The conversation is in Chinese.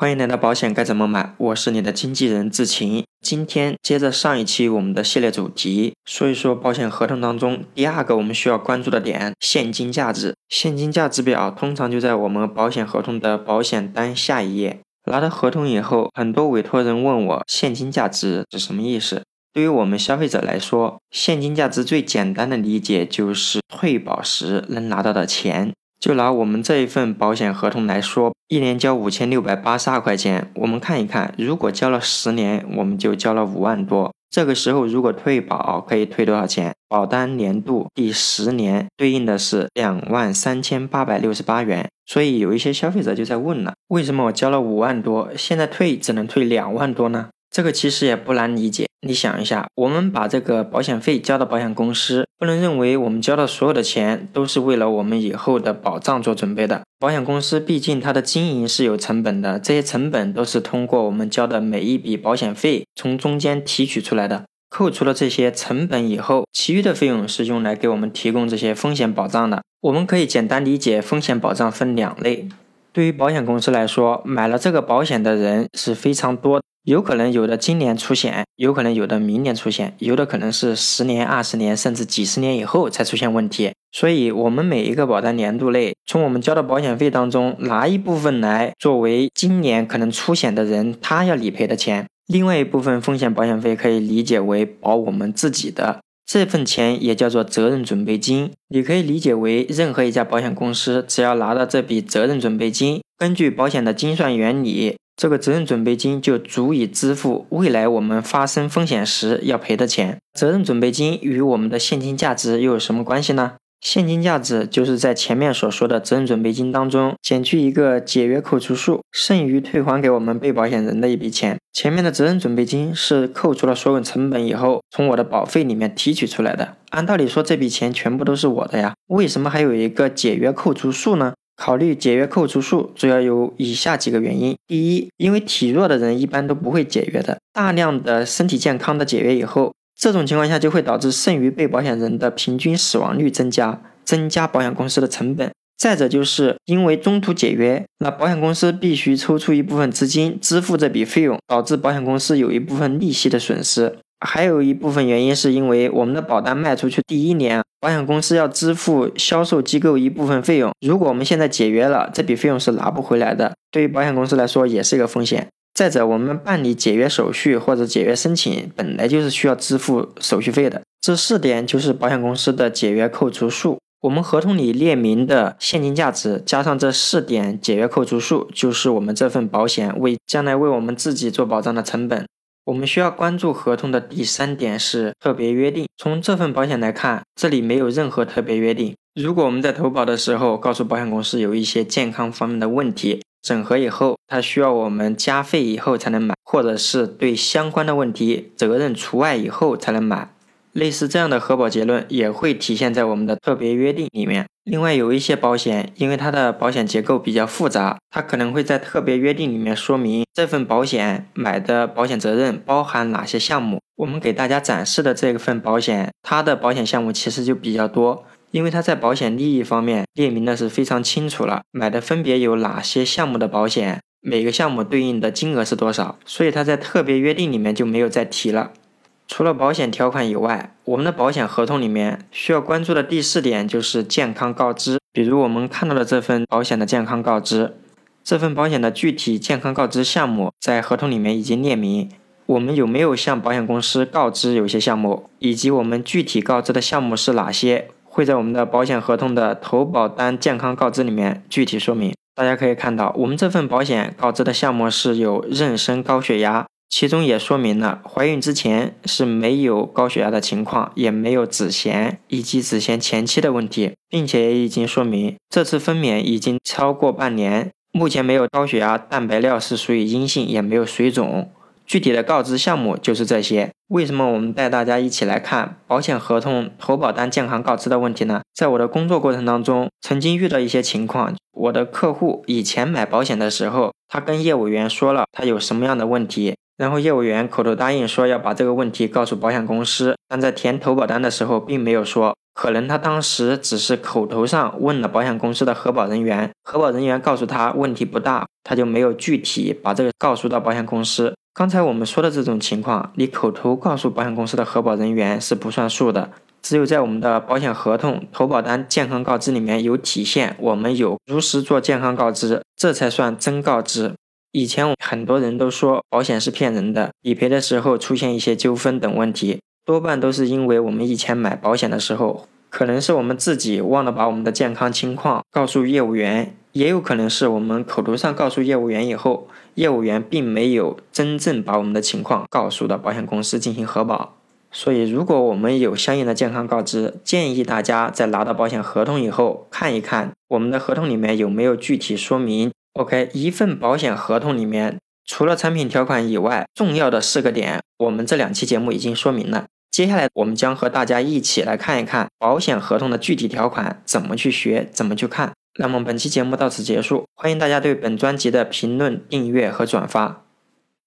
欢迎来到保险该怎么买，我是你的经纪人志晴。今天接着上一期我们的系列主题，说一说保险合同当中第二个我们需要关注的点——现金价值。现金价值表通常就在我们保险合同的保险单下一页。拿到合同以后，很多委托人问我现金价值是什么意思。对于我们消费者来说，现金价值最简单的理解就是退保时能拿到的钱。就拿我们这一份保险合同来说，一年交五千六百八十二块钱。我们看一看，如果交了十年，我们就交了五万多。这个时候如果退保，可以退多少钱？保单年度第十年对应的是两万三千八百六十八元。所以有一些消费者就在问了：为什么我交了五万多，现在退只能退两万多呢？这个其实也不难理解。你想一下，我们把这个保险费交到保险公司，不能认为我们交的所有的钱都是为了我们以后的保障做准备的。保险公司毕竟它的经营是有成本的，这些成本都是通过我们交的每一笔保险费从中间提取出来的。扣除了这些成本以后，其余的费用是用来给我们提供这些风险保障的。我们可以简单理解，风险保障分两类。对于保险公司来说，买了这个保险的人是非常多。有可能有的今年出险，有可能有的明年出险，有的可能是十年、二十年甚至几十年以后才出现问题。所以，我们每一个保单年度内，从我们交的保险费当中拿一部分来作为今年可能出险的人他要理赔的钱，另外一部分风险保险费可以理解为保我们自己的这份钱，也叫做责任准备金。你可以理解为任何一家保险公司只要拿到这笔责任准备金，根据保险的精算原理。这个责任准备金就足以支付未来我们发生风险时要赔的钱。责任准备金与我们的现金价值又有什么关系呢？现金价值就是在前面所说的责任准备金当中减去一个解约扣除数，剩余退还给我们被保险人的一笔钱。前面的责任准备金是扣除了所有成本以后，从我的保费里面提取出来的。按道理说，这笔钱全部都是我的呀，为什么还有一个解约扣除数呢？考虑解约扣除数，主要有以下几个原因：第一，因为体弱的人一般都不会解约的，大量的身体健康的解约以后，这种情况下就会导致剩余被保险人的平均死亡率增加，增加保险公司的成本。再者，就是因为中途解约，那保险公司必须抽出一部分资金支付这笔费用，导致保险公司有一部分利息的损失。还有一部分原因是因为我们的保单卖出去第一年，保险公司要支付销售机构一部分费用。如果我们现在解约了，这笔费用是拿不回来的，对于保险公司来说也是一个风险。再者，我们办理解约手续或者解约申请，本来就是需要支付手续费的。这四点就是保险公司的解约扣除数。我们合同里列明的现金价值加上这四点解约扣除数，就是我们这份保险为将来为我们自己做保障的成本。我们需要关注合同的第三点是特别约定。从这份保险来看，这里没有任何特别约定。如果我们在投保的时候告诉保险公司有一些健康方面的问题，审核以后它需要我们加费以后才能买，或者是对相关的问题责任除外以后才能买。类似这样的核保结论也会体现在我们的特别约定里面。另外，有一些保险，因为它的保险结构比较复杂，它可能会在特别约定里面说明这份保险买的保险责任包含哪些项目。我们给大家展示的这份保险，它的保险项目其实就比较多，因为它在保险利益方面列明的是非常清楚了，买的分别有哪些项目的保险，每个项目对应的金额是多少，所以它在特别约定里面就没有再提了。除了保险条款以外，我们的保险合同里面需要关注的第四点就是健康告知。比如我们看到的这份保险的健康告知，这份保险的具体健康告知项目在合同里面已经列明，我们有没有向保险公司告知有些项目，以及我们具体告知的项目是哪些，会在我们的保险合同的投保单健康告知里面具体说明。大家可以看到，我们这份保险告知的项目是有妊娠高血压。其中也说明了怀孕之前是没有高血压的情况，也没有子痫以及子痫前期的问题，并且也已经说明这次分娩已经超过半年，目前没有高血压，蛋白尿是属于阴性，也没有水肿。具体的告知项目就是这些。为什么我们带大家一起来看保险合同投保单健康告知的问题呢？在我的工作过程当中，曾经遇到一些情况，我的客户以前买保险的时候，他跟业务员说了他有什么样的问题。然后业务员口头答应说要把这个问题告诉保险公司，但在填投保单的时候并没有说，可能他当时只是口头上问了保险公司的核保人员，核保人员告诉他问题不大，他就没有具体把这个告诉到保险公司。刚才我们说的这种情况，你口头告诉保险公司的核保人员是不算数的，只有在我们的保险合同、投保单、健康告知里面有体现，我们有如实做健康告知，这才算真告知。以前很多人都说保险是骗人的，理赔的时候出现一些纠纷等问题，多半都是因为我们以前买保险的时候，可能是我们自己忘了把我们的健康情况告诉业务员，也有可能是我们口头上告诉业务员以后，业务员并没有真正把我们的情况告诉到保险公司进行核保。所以，如果我们有相应的健康告知，建议大家在拿到保险合同以后，看一看我们的合同里面有没有具体说明。OK，一份保险合同里面，除了产品条款以外，重要的四个点，我们这两期节目已经说明了。接下来，我们将和大家一起来看一看保险合同的具体条款怎么去学，怎么去看。那么，本期节目到此结束，欢迎大家对本专辑的评论、订阅和转发。